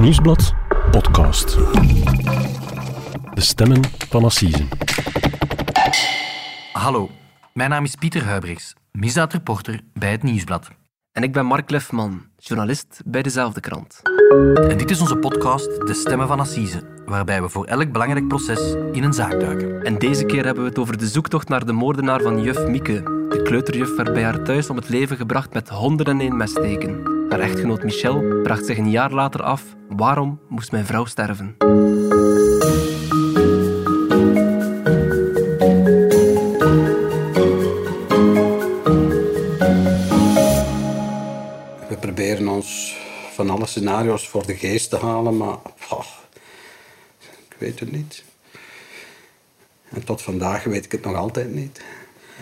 Nieuwsblad podcast. De stemmen van Assisen. Hallo, mijn naam is Pieter Huibrechts, misdaadreporter bij Het Nieuwsblad. En ik ben Mark Lefman, journalist bij dezelfde krant. En dit is onze podcast De Stemmen van Assise, waarbij we voor elk belangrijk proces in een zaak duiken. En deze keer hebben we het over de zoektocht naar de moordenaar van juf Mieke. De kleuterjuf werd bij haar thuis om het leven gebracht met 101 messteken. Haar echtgenoot Michel bracht zich een jaar later af. Waarom moest mijn vrouw sterven? We proberen ons van alle scenario's voor de geest te halen, maar oh, ik weet het niet. En tot vandaag weet ik het nog altijd niet.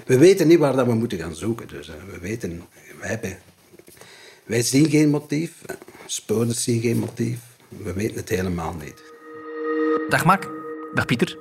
We weten niet waar dat we moeten gaan zoeken. Dus, we weten, wij, hebben, wij zien geen motief, speurders zien geen motief. We weten het helemaal niet. Dag Mark. Dag Pieter.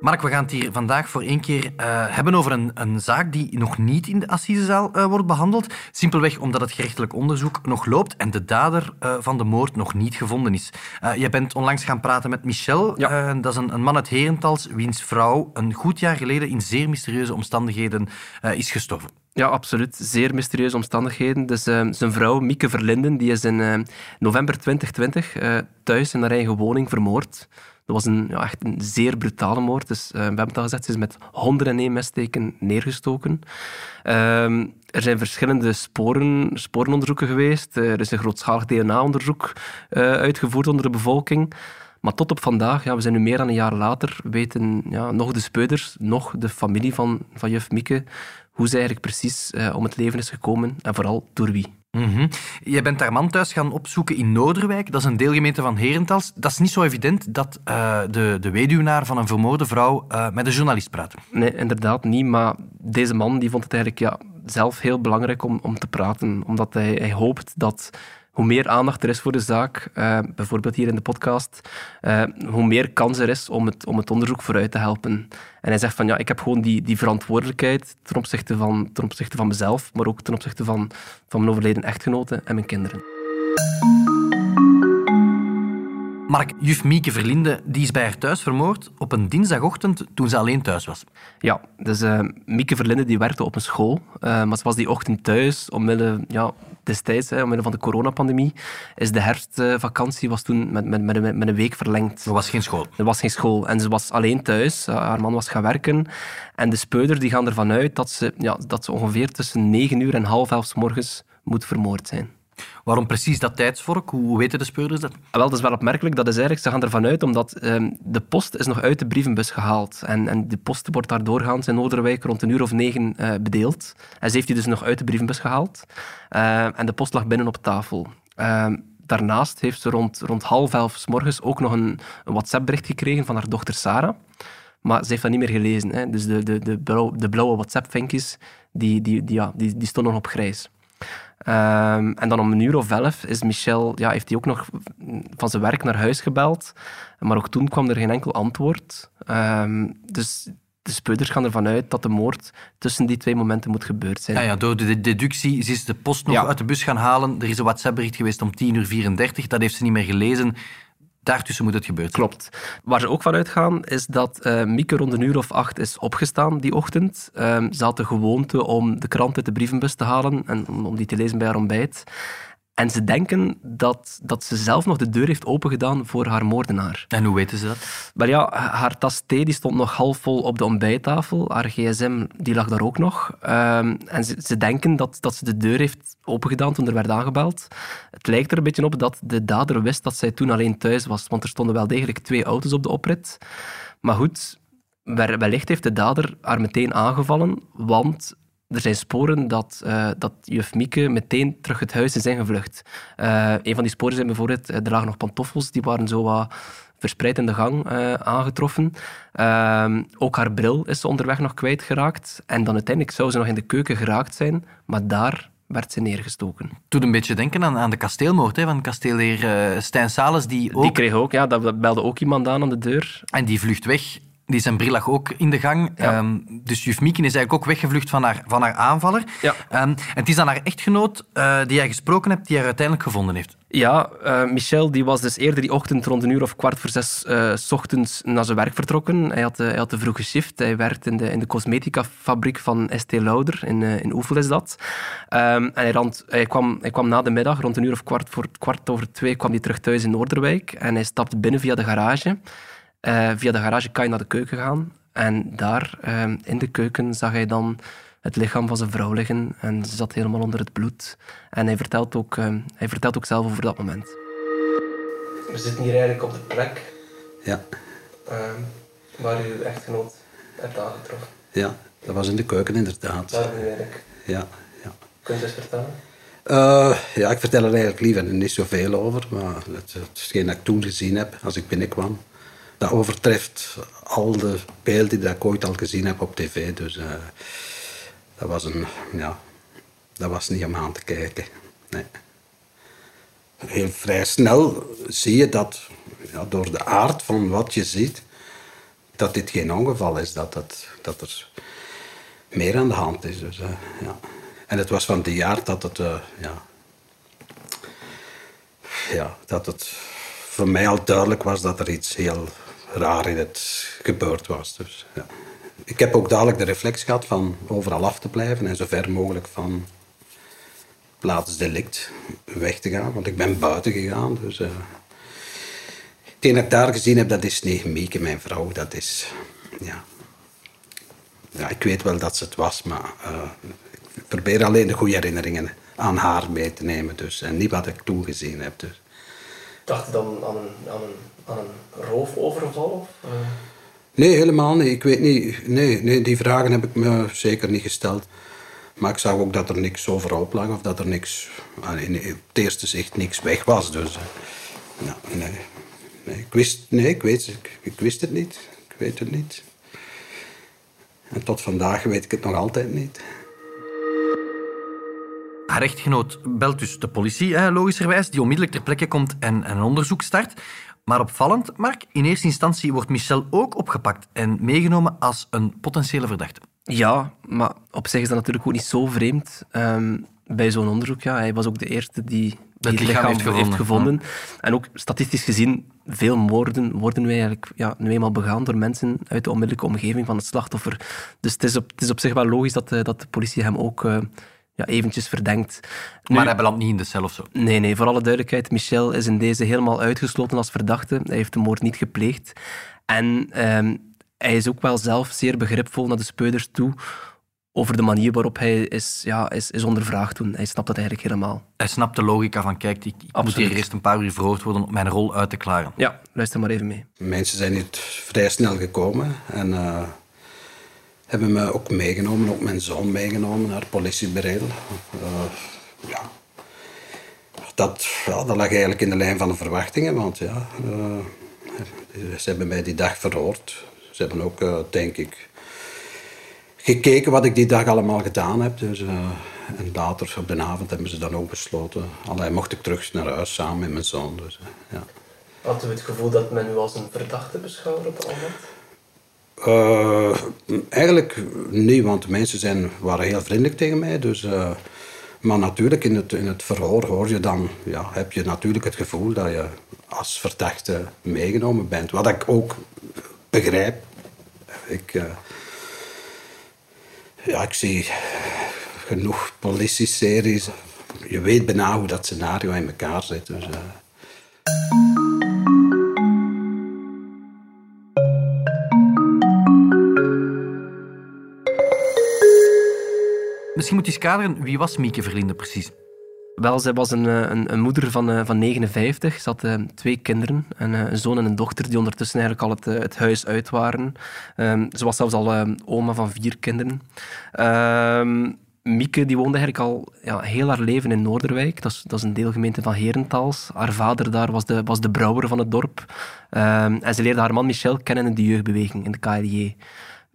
Mark, we gaan het hier vandaag voor één keer eh, hebben over een, een zaak die nog niet in de assisezaal eh, wordt behandeld. Simpelweg omdat het gerechtelijk onderzoek nog loopt en de dader eh, van de moord nog niet gevonden is. je bent onlangs gaan praten met Michel. Ja. dat is een, een man uit Herentals, wiens vrouw een goed jaar geleden in zeer mysterieuze omstandigheden is gestorven. Ja, absoluut. Zeer mysterieuze omstandigheden. Dus uh, zijn vrouw, Mieke Verlinden, die is in uh, november 2020 uh, thuis in haar eigen woning vermoord. Dat was een, ja, echt een zeer brutale moord. Dus, we hebben het al gezegd, ze is met 101 messteken neergestoken. Ehm, er zijn verschillende sporen, sporenonderzoeken geweest. er is een grootschalig DNA-onderzoek uitgevoerd onder de bevolking. Maar tot op vandaag, ja, we zijn nu meer dan een jaar later, weten ja, nog de speuders, nog de familie van, van juf Mieke, hoe zij eigenlijk precies uh, om het leven is gekomen en vooral door wie. Mm -hmm. Je bent haar man thuis gaan opzoeken in Noorderwijk. Dat is een deelgemeente van Herentals. Dat is niet zo evident dat uh, de, de weduwnaar van een vermoorde vrouw uh, met een journalist praat. Nee, inderdaad niet. Maar deze man die vond het eigenlijk ja, zelf heel belangrijk om, om te praten. Omdat hij, hij hoopt dat hoe meer aandacht er is voor de zaak, uh, bijvoorbeeld hier in de podcast, uh, hoe meer kans er is om het, om het onderzoek vooruit te helpen. En hij zegt van ja, ik heb gewoon die, die verantwoordelijkheid ten opzichte, van, ten opzichte van mezelf, maar ook ten opzichte van, van mijn overleden echtgenoten en mijn kinderen. Mark, juf Mieke Verlinde die is bij haar thuis vermoord op een dinsdagochtend toen ze alleen thuis was. Ja, dus uh, Mieke Verlinde die werkte op een school, uh, maar ze was die ochtend thuis omwille, ja, destijds, hè, omwille van de coronapandemie, is de herfstvakantie was toen met, met, met, met, een week verlengd. Er was geen school? Er was geen school. En ze was alleen thuis. Haar man was gaan werken. En de speuders die gaan ervan uit dat ze, ja, dat ze ongeveer tussen negen uur en half elf s morgens moet vermoord zijn. Waarom precies dat tijdsvork? Hoe weten de speurders dat? Wel, dat is wel opmerkelijk. Dat is eigenlijk, ze gaan ervan uit omdat um, de post is nog uit de brievenbus gehaald. En, en de post wordt daar doorgaans in Noorderwijk rond een uur of negen uh, bedeeld. En ze heeft die dus nog uit de brievenbus gehaald. Uh, en de post lag binnen op tafel. Uh, daarnaast heeft ze rond, rond half elf s morgens ook nog een, WhatsApp-bericht gekregen van haar dochter Sarah. Maar ze heeft dat niet meer gelezen. Hè. Dus de, de, de, blauwe, WhatsApp-vinkjes, die, die, die, ja, die, die stonden op grijs. Um, en dan om een uur of elf is Michel, ja, heeft hij ook nog van zijn werk naar huis gebeld. Maar ook toen kwam er geen enkel antwoord. Um, dus de speuders gaan ervan uit dat de moord tussen die twee momenten moet gebeurd zijn. Ja, ja door de deductie ze is de post nog Ja. uit de bus gaan halen. Er is een WhatsApp-bericht geweest om 10 uur 34. Dat heeft ze niet meer gelezen. Daartussen moet het gebeurd zijn. Klopt. Waar ze ook van uitgaan, is dat eh Mieke rond een uur of acht is opgestaan die ochtend. Ehm, ze had de gewoonte om de krant uit de brievenbus te halen en om die te lezen bij haar ontbijt. En ze denken dat, dat ze zelf nog de deur heeft opengedaan voor haar moordenaar. En hoe weten ze dat? Maar ja, haar tas thee die stond nog half vol op de ontbijttafel. Haar gsm die lag daar ook nog. Ehm, en ze, ze denken dat, dat ze de deur heeft opengedaan toen er werd aangebeld. Het lijkt er een beetje op dat de dader wist dat zij toen alleen thuis was. Want er stonden wel degelijk twee auto's op de oprit. Maar goed, wel- wellicht heeft de dader haar meteen aangevallen. Want er zijn sporen dat, eh, dat juf Mieke meteen terug het huis is ingevlucht. Eh een van die sporen zijn bijvoorbeeld, eh, er lagen nog pantoffels, die waren zo wat verspreid in de gang aangetroffen. Ehm, ook haar bril is ze onderweg nog kwijtgeraakt. En dan uiteindelijk zou ze nog in de keuken geraakt zijn, maar daar werd ze neergestoken. Doet een beetje denken aan, aan de kasteelmoord hè, van kasteelheer Stijn Sales. Die ook, Die kreeg ook, ja, dat belde ook iemand aan aan de deur. En die vlucht weg Die zijn bril lag ook in de gang. Ja. Ehm, dus juf Mieken is eigenlijk ook weggevlucht van haar, van haar aanvaller. Ja. Ehm, en het is dan haar echtgenoot eh, die jij gesproken hebt, die haar uiteindelijk gevonden heeft. Ja, eh, Michel die was dus eerder die ochtend rond een uur of kwart voor zes eh, s ochtends naar zijn werk vertrokken. Hij had, hij had de vroege shift. Hij werkte in de, in de cosmetica-fabriek van St. Lauder. In, in Oevel is dat. Ehm, en hij, rand, hij, kwam, hij kwam na de middag, rond een uur of kwart, voor, kwart over twee, kwam hij terug thuis in Noorderwijk. En hij stapte binnen via de garage. Eh, via de garage kan je naar de keuken gaan. En daar, ehm, in de keuken, zag hij dan het lichaam van zijn vrouw liggen. En ze zat helemaal onder het bloed. En hij vertelt ook, ehm, hij vertelt ook zelf over dat moment. We zitten hier eigenlijk op de plek Ja, ehm, waar uw echtgenoot hebt aangetroffen. ja, dat was in de keuken inderdaad. Daar nu eigenlijk. Ja, ja. Kunt u eens vertellen? Eh, ja, ik vertel er eigenlijk liever niet zoveel over, maar het, hetgeen dat ik toen gezien heb, als ik binnenkwam, dat overtreft al de beelden die ik ooit al gezien heb op tv. Dus eh, dat was een, ja, dat was niet om aan te kijken. Nee. Heel vrij snel zie je dat, ja, door de aard van wat je ziet, dat dit geen ongeval is, dat, dat, dat er meer aan de hand is. Dus, eh, ja. En het was van die aard dat het, eh, ja, ja, dat het voor mij al duidelijk was dat er iets heel raar in het gebeurd was. Dus, ja. Ik heb ook dadelijk de reflex gehad van overal af te blijven en zo ver mogelijk van plaatsdelict weg te gaan, want ik ben buiten gegaan. Dus, eh hetgeen ik daar gezien heb, dat is niet Mieke, mijn vrouw. Dat is, ja, ja, ik weet wel dat ze het was, maar eh, ik probeer alleen de goede herinneringen aan haar mee te nemen. Dus, en niet wat ik toen gezien heb. Dus. Dacht je dan aan een, aan een, aan een roofoverval? Of, eh? Nee, helemaal niet. Ik weet niet. Nee, nee, die vragen heb ik me zeker niet gesteld. Maar ik zag ook dat er niks overhoop lag of dat er niks, in, het eerste zicht niks weg was. Dus, ja, nee. Nee, ik wist, nee ik, weet, ik, ik wist het niet. Ik weet het niet. En tot vandaag weet ik het nog altijd niet. Haar echtgenoot belt dus de politie, hè, logischerwijs, die onmiddellijk ter plekke komt en een onderzoek start. Maar opvallend, Mark, in eerste instantie wordt Michel ook opgepakt en meegenomen als een potentiële verdachte. Ja, maar op zich is dat natuurlijk ook niet zo vreemd. Ehm, bij zo'n onderzoek, ja, hij was ook de eerste die, die Het lichaam heeft gevonden, gevonden. En ook statistisch gezien, veel moorden worden nu eigenlijk ja, nu eenmaal begaan door mensen uit de onmiddellijke omgeving van het slachtoffer. Dus het is op, het is op zich wel logisch dat, de- dat de politie hem ook eh, ja, eventjes verdenkt. Nu- Maar hij belandt niet in de cel of zo. Nee, nee, voor alle duidelijkheid, Michel is in deze helemaal uitgesloten als verdachte. Hij heeft de moord niet gepleegd. En ehm, hij is ook wel zelf zeer begripvol naar de speuders toe over de manier waarop hij is, ja, is, is ondervraagd toen. Hij snapt dat eigenlijk helemaal. Hij snapt de logica van, kijk, ik, ik moet hier eerst een paar uur verhoord worden om mijn rol uit te klaren. Ja, luister maar even mee. Mensen zijn hier vrij snel gekomen en eh, hebben me ook meegenomen, ook mijn zoon meegenomen naar het politiebureau. Eh, ja. Dat, ja, dat lag eigenlijk in de lijn van de verwachtingen, want ja, eh, ze hebben mij die dag verhoord. Ze hebben ook, eh, denk ik, gekeken wat ik die dag allemaal gedaan heb. Dus, en later op de avond hebben ze dan ook besloten. Allee, mocht ik terug naar huis samen met mijn zoon. Dus, ja. Had u het gevoel dat men u als een verdachte beschouwde op dat moment? Eh, eigenlijk niet, want de mensen zijn, waren heel vriendelijk tegen mij. Dus, eh, maar natuurlijk, in het, in het verhoor hoor je dan, ja, heb je natuurlijk het gevoel dat je als verdachte meegenomen bent. Wat ik ook begrijp. Ik, eh, ja, ik zie genoeg politie-series. Je weet bijna hoe dat scenario in elkaar zit. Dus, Misschien moet je eens kaderen, wie was Mieke Verlinde precies? Wel, zij was een, eh, een, een moeder van, eh, van 59. Ze had eh, twee kinderen, een, een zoon en een dochter, die ondertussen eigenlijk al het, het huis uit waren. Ehm, ze was zelfs al eh, oma van vier kinderen. Ehm, Mieke die woonde eigenlijk al ja, heel haar leven in Noorderwijk. Dat is, dat is een deelgemeente van Herentals. Haar vader daar was de, was de brouwer van het dorp. En ze leerde haar man Michel kennen in de jeugdbeweging, in de KLJ.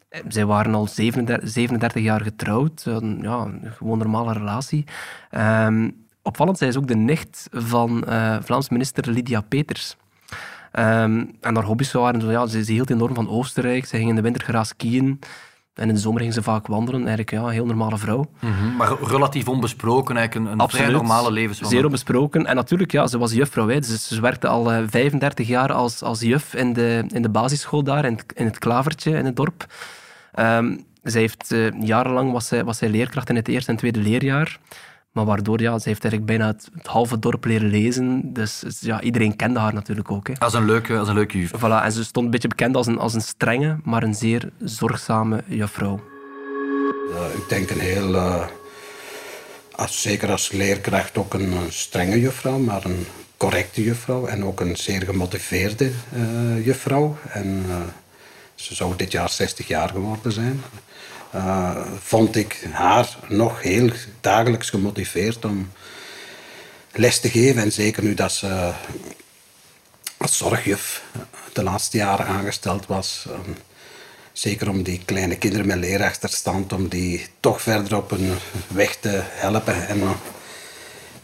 Eh, Zij waren al 37, 37 jaar getrouwd. Ja, een gewoon normale relatie. Ehm, opvallend, zij is ook de nicht van eh, Vlaams minister Lydia Peters. Ehm, en haar hobby's waren, zo, ja, ze, ze hield enorm van Oostenrijk. Ze ging in de winter graag skiën. En in de zomer ging ze vaak wandelen. Eigenlijk ja, een heel normale vrouw. Mhm, Maar relatief onbesproken, eigenlijk een, een vrij Absoluut. normale levenswandel. Zeer onbesproken. En natuurlijk, ja, ze was juffrouw. Hè. Dus ze werkte al eh, 35 jaar als, als juf in de, in de basisschool daar, in het, in het Klavertje in het dorp. Ehm, zij heeft, eh, jarenlang was zij, was zij leerkracht in het eerste en tweede leerjaar. Maar waardoor, ja, ze heeft eigenlijk bijna het, het halve dorp leren lezen. Dus ja, iedereen kende haar natuurlijk ook. Hè. Als een leuke, als een leuke juf. Voilà, en ze stond een beetje bekend als een, als een strenge, maar een zeer zorgzame juffrouw. Ik denk een heel, eh, als, zeker als leerkracht ook een, strenge juffrouw, maar een correcte juffrouw en ook een zeer gemotiveerde eh, juffrouw. En eh, ze zou dit jaar 60 jaar geworden zijn. Eh, vond ik haar nog heel dagelijks gemotiveerd om les te geven. En zeker nu dat ze als zorgjuf de laatste jaren aangesteld was. eh, Zeker om die kleine kinderen met leerachterstand, om die toch verder op hun weg te helpen. En eh,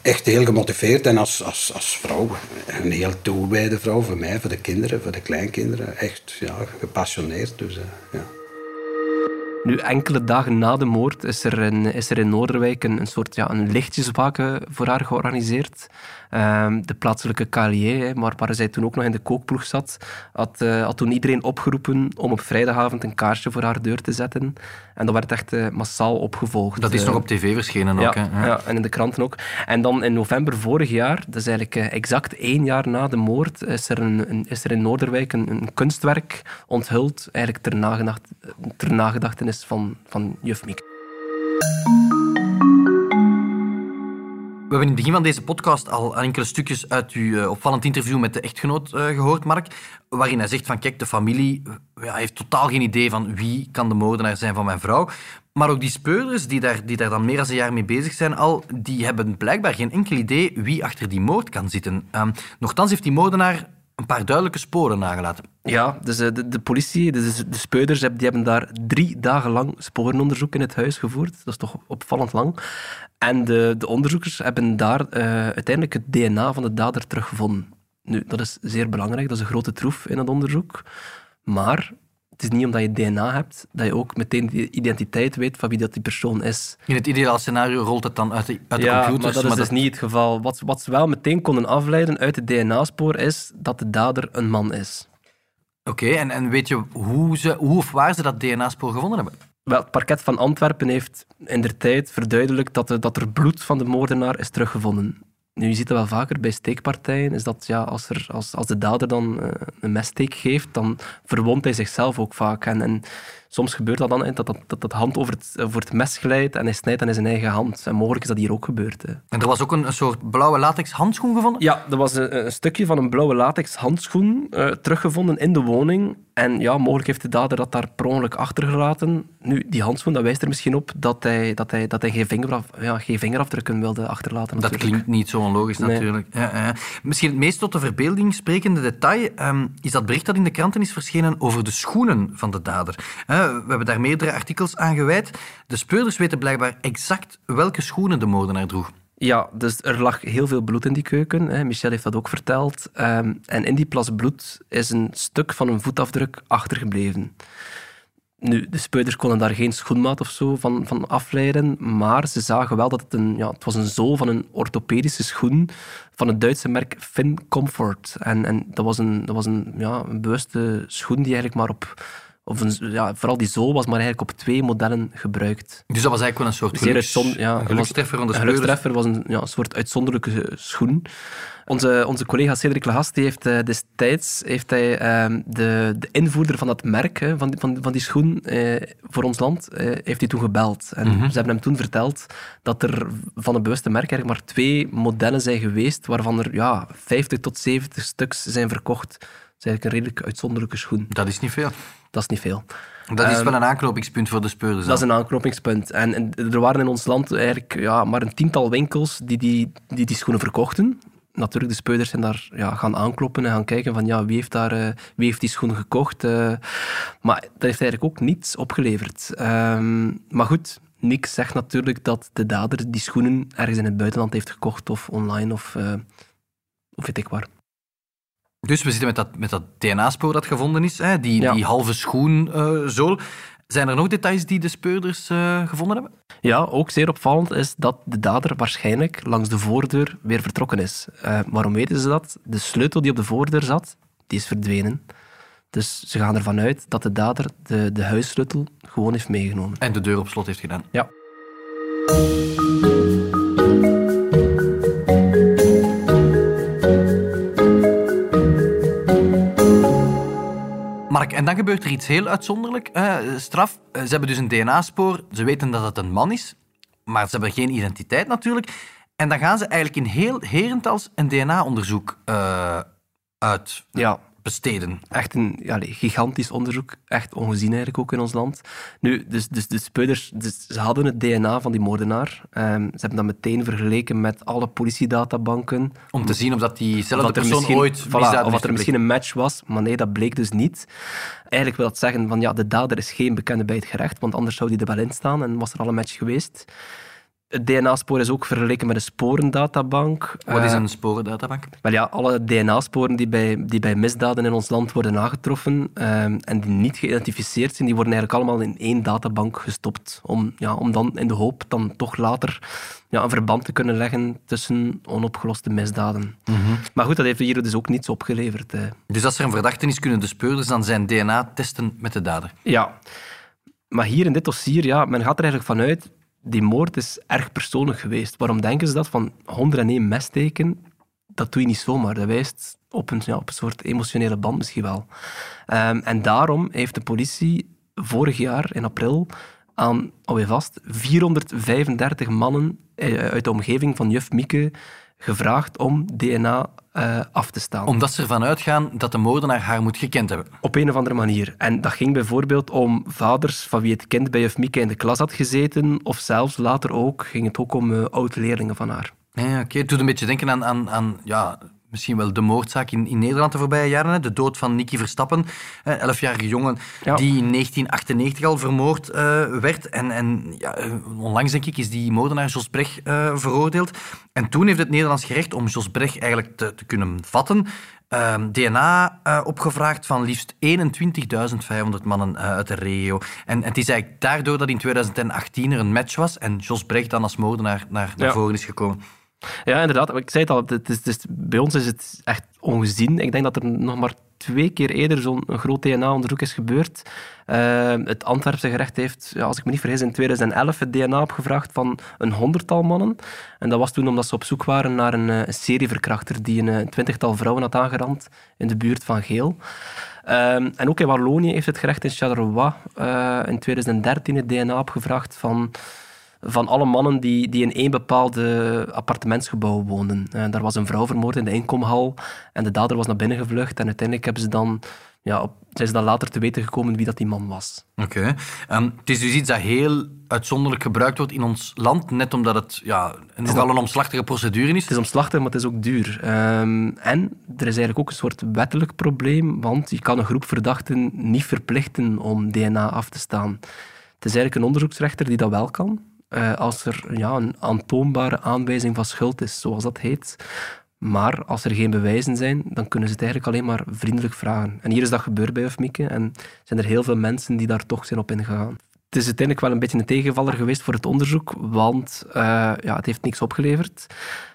echt heel gemotiveerd en als, als, als vrouw, een heel toewijde vrouw voor mij, voor de kinderen, voor de kleinkinderen. Echt ja, gepassioneerd. Dus, eh, ja. Nu, enkele dagen na de moord is er in, is er in Noorderwijk een, een soort ja, een lichtjeswaken voor haar georganiseerd. Ehm, de plaatselijke KLJ, hè, maar waar zij toen ook nog in de kookploeg zat, had, eh, had toen iedereen opgeroepen om op vrijdagavond een kaarsje voor haar deur te zetten. En dat werd echt eh, massaal opgevolgd. Dat is Eh, nog op tv verschenen ook. ja, hè? ja, en in de kranten ook. En dan in november vorig jaar, dat is eigenlijk exact één jaar na de moord, is er, een, een- is er in Noorderwijk een, een kunstwerk onthuld, eigenlijk ter, nagedacht, ter nagedachtenis van, van juf Mieke. We hebben in het begin van deze podcast al enkele stukjes uit uw eh, opvallend interview met de echtgenoot eh, gehoord, Mark. Waarin hij zegt van, kijk, de familie heeft totaal geen idee van wie kan de moordenaar zijn van mijn vrouw. Maar ook die speurders, die daar, die daar dan meer dan een jaar mee bezig zijn al, die hebben blijkbaar geen enkel idee wie achter die moord kan zitten. Ehm nochtans heeft die moordenaar een paar duidelijke sporen nagelaten. Ja, dus eh, de, de politie, dus de speuders, die hebben daar drie dagen lang sporenonderzoek in het huis gevoerd. Dat is toch opvallend lang. En de, de onderzoekers hebben daar eh, uiteindelijk het DNA van de dader teruggevonden. Nu, dat is zeer belangrijk, dat is een grote troef in het onderzoek. Maar het is niet omdat je DNA hebt, dat je ook meteen de identiteit weet van wie dat die persoon is. In het ideale scenario rolt het dan uit de, uit de ja, computers. maar dat is dus niet het geval. Wat, wat ze wel meteen konden afleiden uit het DNA-spoor is dat de dader een man is. Oké, en, en weet je hoe, ze, hoe of waar ze dat DNA-spoor gevonden hebben? Wel, het parket van Antwerpen heeft in der tijd verduidelijkt dat, er- dat er bloed van de moordenaar is teruggevonden. Nu, je ziet dat wel vaker bij steekpartijen, is dat ja, als, er, als, als de dader dan eh, een messteek geeft, dan verwondt hij zichzelf ook vaak. En, en soms gebeurt dat dan, dat, dat, dat dat hand over het, over het mes glijdt en hij snijdt aan zijn eigen hand. En mogelijk is dat hier ook gebeurd. Hè. En er was ook een, een soort blauwe latex handschoen gevonden? Ja, er was een, een stukje van een blauwe latex handschoen eh, teruggevonden in de woning. En ja, mogelijk heeft de dader dat daar per ongeluk achtergelaten. Nu, die handschoen, dat wijst er misschien op dat hij, dat hij, dat hij geen, vingeraf, ja, geen vingerafdrukken wilde achterlaten. Dat natuurlijk. klinkt niet zo onlogisch Nee. natuurlijk. Ja, ja. Misschien het meest tot de verbeelding sprekende detail ehm, is dat bericht dat in de kranten is verschenen over de schoenen van de dader. Eh, we hebben daar meerdere artikels aan gewijd. De speurders weten blijkbaar exact welke schoenen de moordenaar droeg. Ja, dus er lag heel veel bloed in die keuken. Hè. Michel heeft dat ook verteld. Ehm, en in die plas bloed is een stuk van een voetafdruk achtergebleven. Nu, de speuders konden daar geen schoenmaat of zo van, van afleiden, maar ze zagen wel dat het een, ja, het was een zool van een orthopedische schoen van het Duitse merk Fin Comfort. En, en dat was, een, dat was een, ja, een bewuste schoen die eigenlijk maar op... Of een, ja, vooral die zool was maar eigenlijk op twee modellen gebruikt. Dus dat was eigenlijk wel een soort Zeer geluks, ja, een gelukstreffer van de een speurders. gelukstreffer was een, ja, een soort uitzonderlijke schoen. Onze, onze collega Cedric Legas die heeft eh, destijds heeft hij, ehm, de, de invoerder van dat merk, hè, van, die, van, van die schoen, eh, voor ons land, eh, heeft hij toen gebeld. En Mhm. ze hebben hem toen verteld dat er van een bewuste merk eigenlijk maar twee modellen zijn geweest, waarvan er ja, 50 tot 70 stuks zijn verkocht. Dat is eigenlijk een redelijk uitzonderlijke schoen. Dat is niet veel. Dat is niet veel. Dat is Ehm, wel een aanknopingspunt voor de speurders. Dat is een aanknopingspunt. En, en er waren in ons land eigenlijk ja, maar een tiental winkels die die, die, die schoenen verkochten. Natuurlijk, de speuders zijn daar ja, gaan aankloppen en gaan kijken van ja, wie heeft, daar, eh, wie heeft die schoen gekocht. eh. maar dat heeft eigenlijk ook niets opgeleverd. Ehm, maar goed, niks zegt natuurlijk dat de dader die schoenen ergens in het buitenland heeft gekocht of online of, eh, of weet ik waar. Dus we zitten met dat, met dat DNA-spoor dat gevonden is, hè, die, Ja. die halve schoenzool. Zijn er nog details die de speurders eh, gevonden hebben? Ja, ook zeer opvallend is dat de dader waarschijnlijk langs de voordeur weer vertrokken is. Eh, waarom weten ze dat? De sleutel die op de voordeur zat, die is verdwenen. Dus ze gaan ervan uit dat de dader de, de huissleutel gewoon heeft meegenomen. En de deur op slot heeft gedaan. Ja. En dan gebeurt er iets heel uitzonderlijk. eh, straf. Eh, Ze hebben dus een DNA-spoor. Ze weten dat het een man is. Maar ze hebben geen identiteit natuurlijk. En dan gaan ze eigenlijk in heel Herentals een DNA-onderzoek eh uit Ja, besteden. echt een gigantisch onderzoek. Echt ongezien eigenlijk ook in ons land. Nu, dus, dus de speuders, dus ze hadden het DNA van die moordenaar. Ehm, ze hebben dat meteen vergeleken met alle politiedatabanken. Om te zien of dat diezelfde er persoon ooit voilà, of dat er misschien een match was, maar nee, dat bleek dus niet. Eigenlijk wil dat zeggen van ja, de dader is geen bekende bij het gerecht, want anders zou die er wel in staan en was er al een match geweest. Het DNA-spoor is ook vergeleken met een sporendatabank. Wat is Eh, een sporendatabank? wel ja, alle DNA-sporen die bij, die bij misdaden in ons land worden aangetroffen ehm, en die niet geïdentificeerd zijn, die worden eigenlijk allemaal in één databank gestopt. Om, ja, om dan in de hoop dan toch later ja, een verband te kunnen leggen tussen onopgeloste misdaden. Maar goed, dat heeft hier dus ook niets opgeleverd. eh. Dus als er een verdachte is, kunnen de speurders dan zijn DNA testen met de dader. Ja, maar hier in dit dossier, ja, men gaat er eigenlijk vanuit, die moord is erg persoonlijk geweest. Waarom denken ze dat? Van 101 messteken, dat doe je niet zomaar. Dat wijst op een, ja, een soort emotionele band misschien wel. Ehm, en daarom heeft de politie vorig jaar, in april, aan, alweer vast, 435 mannen eh, uit de omgeving van juf Mieke gevraagd om DNA eh, af te staan. Omdat ze ervan uitgaan dat de moordenaar haar moet gekend hebben. Op een of andere manier. En dat ging bijvoorbeeld om vaders van wie het kind bij juf Mieke in de klas had gezeten, of zelfs later ook, ging het ook om eh, oud-leerlingen van haar. Ja, oké. Het doet een beetje denken aan, aan, aan ja, misschien wel de moordzaak in, in Nederland de voorbije jaren. hè. De dood van Nicky Verstappen, een elfjarige jongen Ja. die in 1998 al vermoord eh, werd. En, en ja, eh, onlangs, denk ik, is die moordenaar Jos Brecht eh, veroordeeld. En toen heeft het Nederlands gerecht om Jos Brecht eigenlijk te, te kunnen vatten... eh, DNA opgevraagd van liefst 21.500 mannen uit de regio. En het is eigenlijk daardoor dat in 2018 er een match was en Jos Brecht dan als moordenaar naar, naar Ja. voren is gekomen. Ja, inderdaad. Ik zei het al, het is, bij ons is het echt ongezien. Ik denk dat er nog maar twee keer eerder zo'n groot DNA-onderzoek is gebeurd. Eh, het Antwerpse gerecht heeft, ja, als ik me niet vergis, in 2011 het DNA opgevraagd van een honderdtal mannen. En dat was toen omdat ze op zoek waren naar een, eh, serieverkrachter die een, eh, een twintigtal vrouwen had aangerand in de buurt van Geel. Ehm, en ook in Wallonië heeft het gerecht in Charleroi in 2013 het DNA opgevraagd van van alle mannen die, die in één bepaalde appartementsgebouw woonden. Eh, daar was een vrouw vermoord in de inkomhal en de dader was naar binnen gevlucht en uiteindelijk hebben ze dan, ja, op, zijn ze dan later te weten gekomen wie dat die man was. Oké. Ehm, het is dus iets dat heel uitzonderlijk gebruikt wordt in ons land, net omdat het ja, nogal een omslachtige procedure is. Het is omslachtig, maar het is ook duur. Ehm, en er is eigenlijk ook een soort wettelijk probleem, want je kan een groep verdachten niet verplichten om DNA af te staan. Het is eigenlijk een onderzoeksrechter die dat wel kan, eh, als er ja, een aantoonbare aanwijzing van schuld is, zoals dat heet. Maar als er geen bewijzen zijn, dan kunnen ze het eigenlijk alleen maar vriendelijk vragen. En hier is dat gebeurd bij Ufmieke en zijn er heel veel mensen die daar toch zijn op ingegaan. Het is uiteindelijk wel een beetje een tegenvaller geweest voor het onderzoek, want eh, ja, het heeft niks opgeleverd.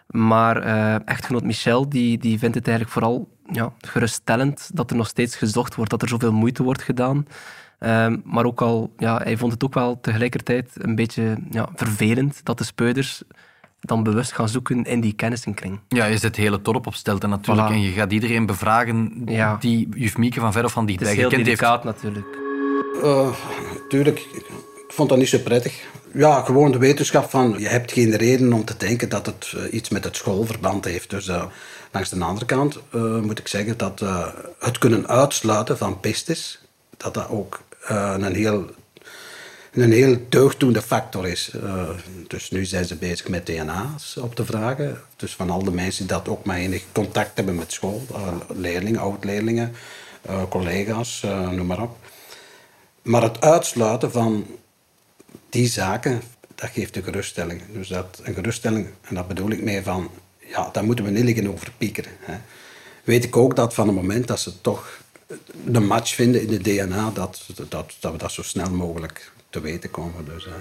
Maar eh, echtgenoot Michel die, die vindt het eigenlijk vooral ja, geruststellend dat er nog steeds gezocht wordt, dat er zoveel moeite wordt gedaan. Ehm, maar ook al, ja, hij vond het ook wel tegelijkertijd een beetje ja, vervelend dat de speuders dan bewust gaan zoeken in die kennissenkring. Ja, je zet hele dorp op stelten natuurlijk. Voilà. En je gaat iedereen bevragen Ja. die juf Mieke van ver of van is dichtbij heel gekend heeft. delicaat natuurlijk. Eh, tuurlijk, ik vond dat niet zo prettig. Ja, gewoon de wetenschap van je hebt geen reden om te denken dat het eh, iets met het schoolverband heeft. Dus eh, langs de andere kant eh, moet ik zeggen dat eh, het kunnen uitsluiten van pistes, dat dat ook eh, een heel een heel deugddoende factor is. Eh, dus nu zijn ze bezig met DNA's op te vragen. Dus van al de mensen die dat ook maar enig contact hebben met school, eh, leerlingen, oud-leerlingen, collega's, noem maar op. Maar het uitsluiten van die zaken, dat geeft een geruststelling. Dus dat, een geruststelling, en dat bedoel ik mee van, ja, daar moeten we niet liggen over piekeren. Hè. weet ik ook dat van het moment dat ze toch de match vinden in de DNA, dat, dat, dat we dat zo snel mogelijk te weten komen. Dus, uh.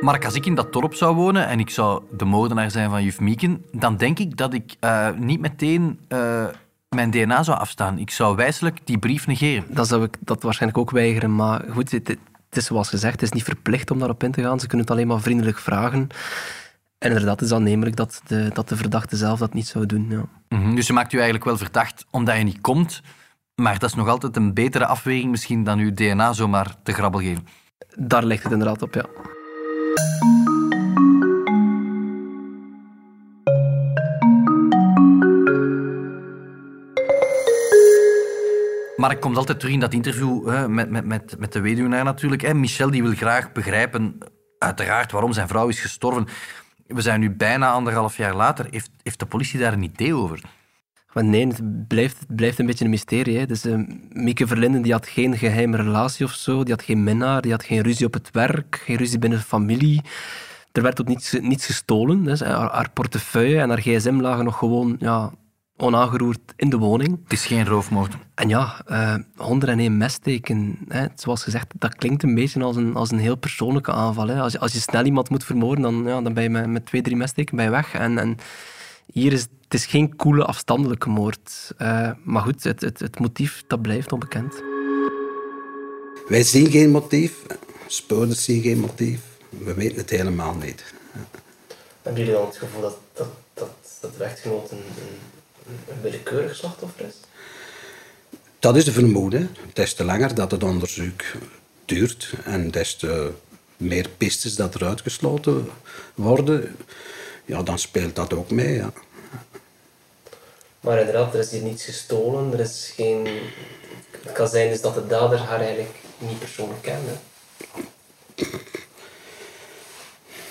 Mark, als ik in dat dorp zou wonen en ik zou de moordenaar zijn van juf Mieken, dan denk ik dat ik uh, niet meteen uh, mijn DNA zou afstaan. Ik zou wijselijk die brief negeren. Dat zou ik dat waarschijnlijk ook weigeren. Maar goed, het, het is zoals gezegd, het is niet verplicht om daarop in te gaan. Ze kunnen het alleen maar vriendelijk vragen. En inderdaad, is aannemelijk dat de, dat de verdachte zelf dat niet zou doen. Ja. Mm -hmm. Dus je maakt u eigenlijk wel verdacht omdat je niet komt, maar dat is nog altijd een betere afweging misschien dan uw DNA zomaar te grabbel geven. Daar ligt het inderdaad op, ja. Maar ik kom altijd terug in dat interview hè, met, met, met, met de weduwnaar natuurlijk. Michel die wil graag begrijpen, uiteraard, waarom zijn vrouw is gestorven. We zijn nu bijna anderhalf jaar later. Heeft, heeft de politie daar een idee over? Maar nee, het blijft, het blijft een beetje een mysterie. Hè. Dus, uh, Mieke Verlinden die had geen geheime relatie of zo. Die had geen minnaar, die had geen ruzie op het werk, geen ruzie binnen de familie. Er werd ook niets, niets gestolen. Dus, haar, haar, portefeuille en haar gsm lagen nog gewoon ja, onaangeroerd in de woning. Het is geen roofmoord. En ja, uh, 101 messteken. Hè. Zoals gezegd, dat klinkt een beetje als een, als een heel persoonlijke aanval. Hè. Als, je, als je snel iemand moet vermoorden, dan, ja, dan ben je met, met twee, drie messteken bij je weg. En, en hier is het is geen koele, afstandelijke moord. Uh, maar goed, het, het, het motief dat blijft onbekend. Wij zien geen motief. Speurders zien geen motief. We weten het helemaal niet. Hebben jullie dan het gevoel dat, dat, dat, dat de echtgenoot een, een, een willekeurig slachtoffer is? Dat is de vermoeden. Des te langer dat het onderzoek duurt en des te meer pistes dat er uitgesloten worden, ja, dan speelt dat ook mee. Ja. Maar inderdaad, er is hier niets gestolen. Er is geen... Het kan zijn dus dat de dader haar eigenlijk niet persoonlijk kende.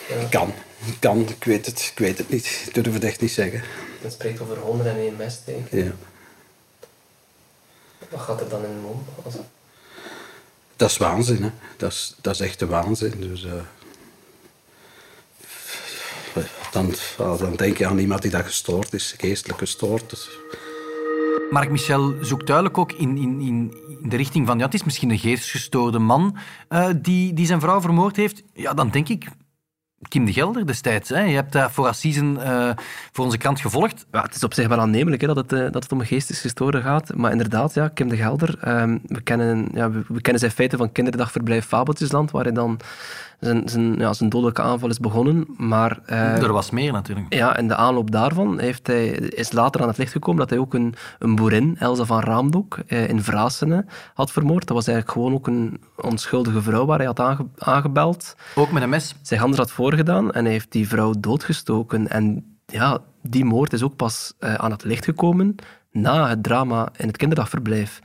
Ja. Kan. Kan. Ik weet het, ik weet het niet. Ik durf het echt niet zeggen. Het spreekt over 101 messteken. Ja. Wat gaat er dan in de mond? Dat is waanzin, hè. Dat is, dat is echt de waanzin. Dus... Uh... Dan, dan, denk je aan iemand die daar gestoord is, geestelijk gestoord. Dus. Marc Michel zoekt duidelijk ook in, in, in de richting van ja, het is misschien een geestgestoorde man uh, die, die zijn vrouw vermoord heeft. Ja, dan denk ik Kim de Gelder destijds. Hè. Je hebt dat voor Assisen uh, voor onze krant gevolgd. Ja, het is op zich wel aannemelijk hè, dat, het, uh, dat het om een geestesgestoorde gaat. Maar inderdaad, ja, Kim de Gelder, um, we, kennen, ja, we, we, kennen zijn feiten van kinderdagverblijf Fabeltjesland, waar hij dan zijn, zijn, ja, zijn dodelijke aanval is begonnen. Maar, uh, er was meer natuurlijk. Ja, en de aanloop daarvan heeft hij, is later aan het licht gekomen dat hij ook een, een boerin, Elsa van Raamdok, in Vrasene had vermoord. Dat was eigenlijk gewoon ook een onschuldige vrouw waar hij had aange, aangebeld. Ook met een mes? Zijn handen had voorgedaan en hij heeft die vrouw doodgestoken. En ja, die moord is ook pas uh, aan het licht gekomen na het drama in het kinderdagverblijf.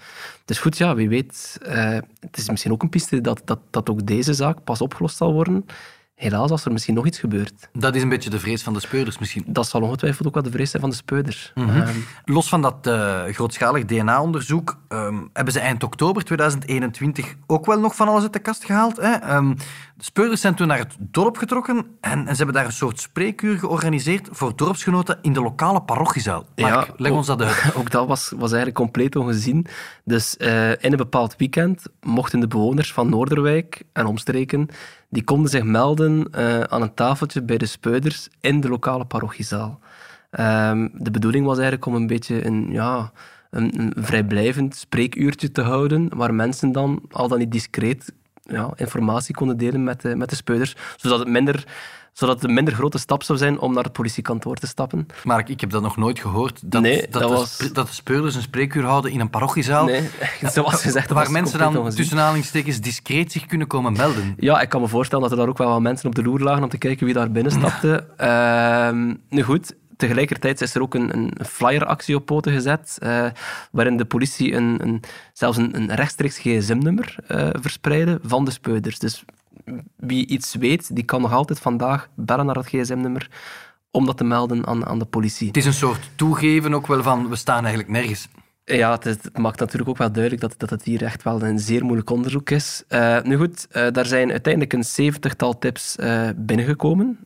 Dus goed, ja, wie weet, uh, het is misschien ook een piste dat, dat, dat ook deze zaak pas opgelost zal worden. Helaas, als er misschien nog iets gebeurt. Dat is een beetje de vrees van de speurders misschien. Dat zal ongetwijfeld ook wel de vrees zijn van de speurder. Mm -hmm. um, Los van dat uh, grootschalig DNA-onderzoek um, hebben ze eind oktober 2021 ook wel nog van alles uit de kast gehaald. Hè? Um, de speurders zijn toen naar het dorp getrokken en, en, ze hebben daar een soort spreekuur georganiseerd voor dorpsgenoten in de lokale parochiezaal. Mark, ja, leg ons dat uit. Ook dat was, was eigenlijk compleet ongezien. Dus uh, in een bepaald weekend mochten de bewoners van Noorderwijk en omstreken die konden zich melden uh, aan een tafeltje bij de speuders in de lokale parochiezaal. Um, de bedoeling was eigenlijk om een beetje een, ja, een, een, vrijblijvend spreekuurtje te houden, waar mensen dan al dan niet discreet ja, informatie konden delen met de, met de speuders, zodat het minder zodat het een minder grote stap zou zijn om naar het politiekantoor te stappen. Maar ik heb dat nog nooit gehoord, dat, nee, dat, dat, de, was... dat de speurders een spreekuur houden in een parochiezaal. Nee, zoals gezegd, waar mensen dan tussen aanhalingstekens discreet zich kunnen komen melden. Ja, ik kan me voorstellen dat er daar ook wel wat mensen op de loer lagen om te kijken wie daar binnen stapte. uh, nu goed, tegelijkertijd is er ook een, een flyeractie op poten gezet, uh, waarin de politie een, een, zelfs een, een rechtstreeks gsm-nummer uh, verspreidde van de speuders. Dus wie iets weet, die kan nog altijd vandaag bellen naar dat gsm-nummer om dat te melden aan, aan de politie. Het is een soort toegeven ook wel van, we staan eigenlijk nergens. Ja, het, is, het, maakt natuurlijk ook wel duidelijk dat, dat het hier echt wel een zeer moeilijk onderzoek is. Uh, nu goed, uh, daar zijn uiteindelijk een zeventigtal tips uh, binnengekomen.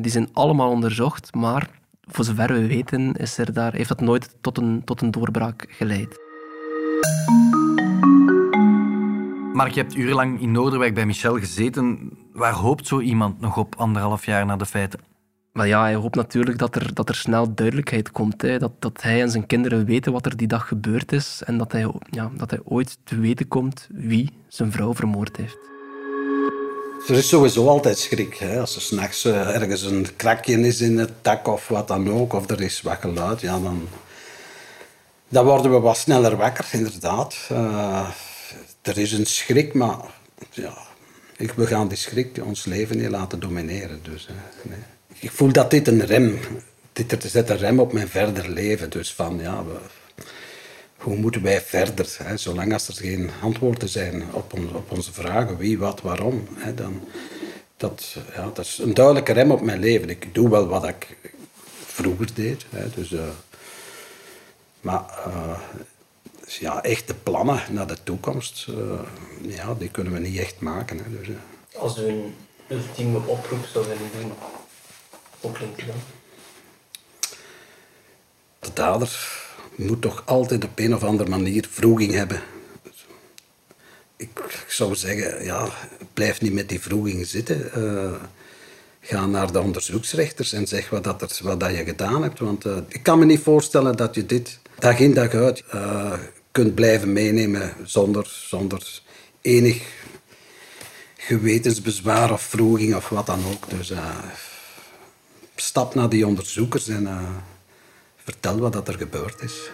die zijn allemaal onderzocht, maar voor zover we weten, is er daar, heeft dat nooit tot een, tot een doorbraak geleid. Mark, je hebt urenlang in Noorderwijk bij Michel gezeten. Waar hoopt zo iemand nog op anderhalf jaar na de feiten? Maar ja, hij hoopt natuurlijk dat er, dat er snel duidelijkheid komt. Hè. Dat, dat hij en zijn kinderen weten wat er die dag gebeurd is. En dat hij, ja, dat hij ooit te weten komt wie zijn vrouw vermoord heeft. Er is sowieso altijd schrik. Hè? Als er s'nachts uh, ergens een krakje is in het dak of wat dan ook, of er is wat geluid, ja, dan, dan worden we wat sneller wakker, inderdaad. Uh, er is een schrik, maar ja, we gaan die schrik ons leven niet laten domineren. Dus, nee. Ik voel dat dit een rem, dit zet een rem op mijn verder leven. Dus van, ja, hoe moeten wij verder? Hè? Zolang als er geen antwoorden zijn op, on, op onze vragen, wie, wat, waarom, hè, dan dat, ja, dat is een duidelijke rem op mijn leven. Ik doe wel wat ik vroeger deed. Hè, dus, uh, maar uh, ja, echte plannen naar de toekomst, uh, ja, die kunnen we niet echt maken. Hè, dus, Als u een ultieme oproep zou willen doen, hoe klinkt? De dader moet toch altijd op een of andere manier vroeging hebben. Ik zou zeggen, ja, blijf niet met die vroeging zitten. Uh, ga naar de onderzoeksrechters en zeg wat, dat er, wat dat je gedaan hebt. Want uh, ik kan me niet voorstellen dat je dit dag in dag uit uh, kunt blijven meenemen zonder, zonder enig gewetensbezwaar of vroeging of wat dan ook. Dus stap naar die onderzoekers en vertel wat dat er gebeurd is.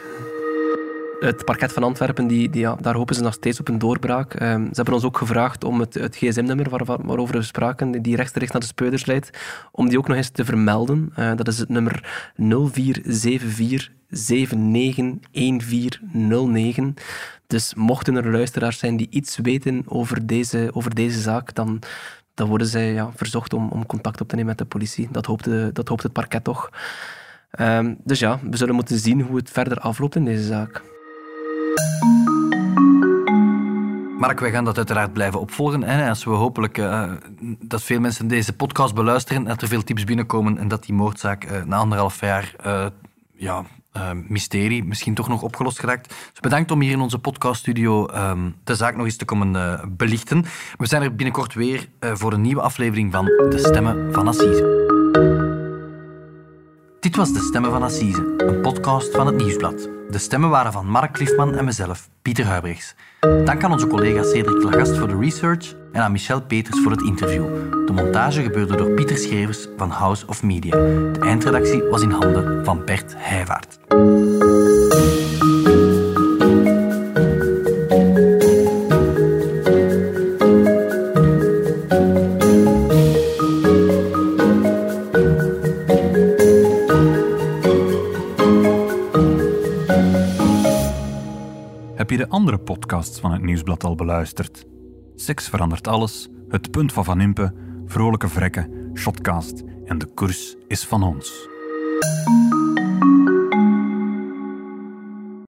Het parket van Antwerpen, die, die, ja, daar hopen ze nog steeds op een doorbraak. Um, ze hebben ons ook gevraagd om het, het gsm-nummer waar, waarover we spraken, die rechtstreeks naar de speuders leidt, om die ook nog eens te vermelden. Uh, dat is het nummer 0474 791409. Dus mochten er luisteraars zijn die iets weten over deze, over deze zaak, dan, dan worden zij ja, verzocht om, om contact op te nemen met de politie. Dat dat hoopt het parket toch. Um, dus ja, we zullen moeten zien hoe het verder afloopt in deze zaak. Mark, wij gaan dat uiteraard blijven opvolgen. En als we hopelijk uh, dat veel mensen deze podcast beluisteren, dat er veel tips binnenkomen en dat die moordzaak uh, na anderhalf jaar uh, ja, mysterie misschien toch nog opgelost geraakt. Dus bedankt om hier in onze podcaststudio um, de zaak nog eens te komen belichten. We zijn er binnenkort weer voor een nieuwe aflevering van De Stemmen van Assise. Dit was De Stemmen van Assise, een podcast van het Nieuwsblad. De stemmen waren van Mark Cliffman en mezelf, Pieter Huibrechts. Dank aan onze collega Cedric Lagast voor de research en aan Michel Peters voor het interview. De montage gebeurde door Pieter Schevers van House of Media. De eindredactie was in handen van Bert Heijvaart. De andere podcasts van het Nieuwsblad al beluisterd? Seks verandert alles, Het Punt van Van Impe, Vrolijke Vrekken, Shotcast en De Koers is van ons.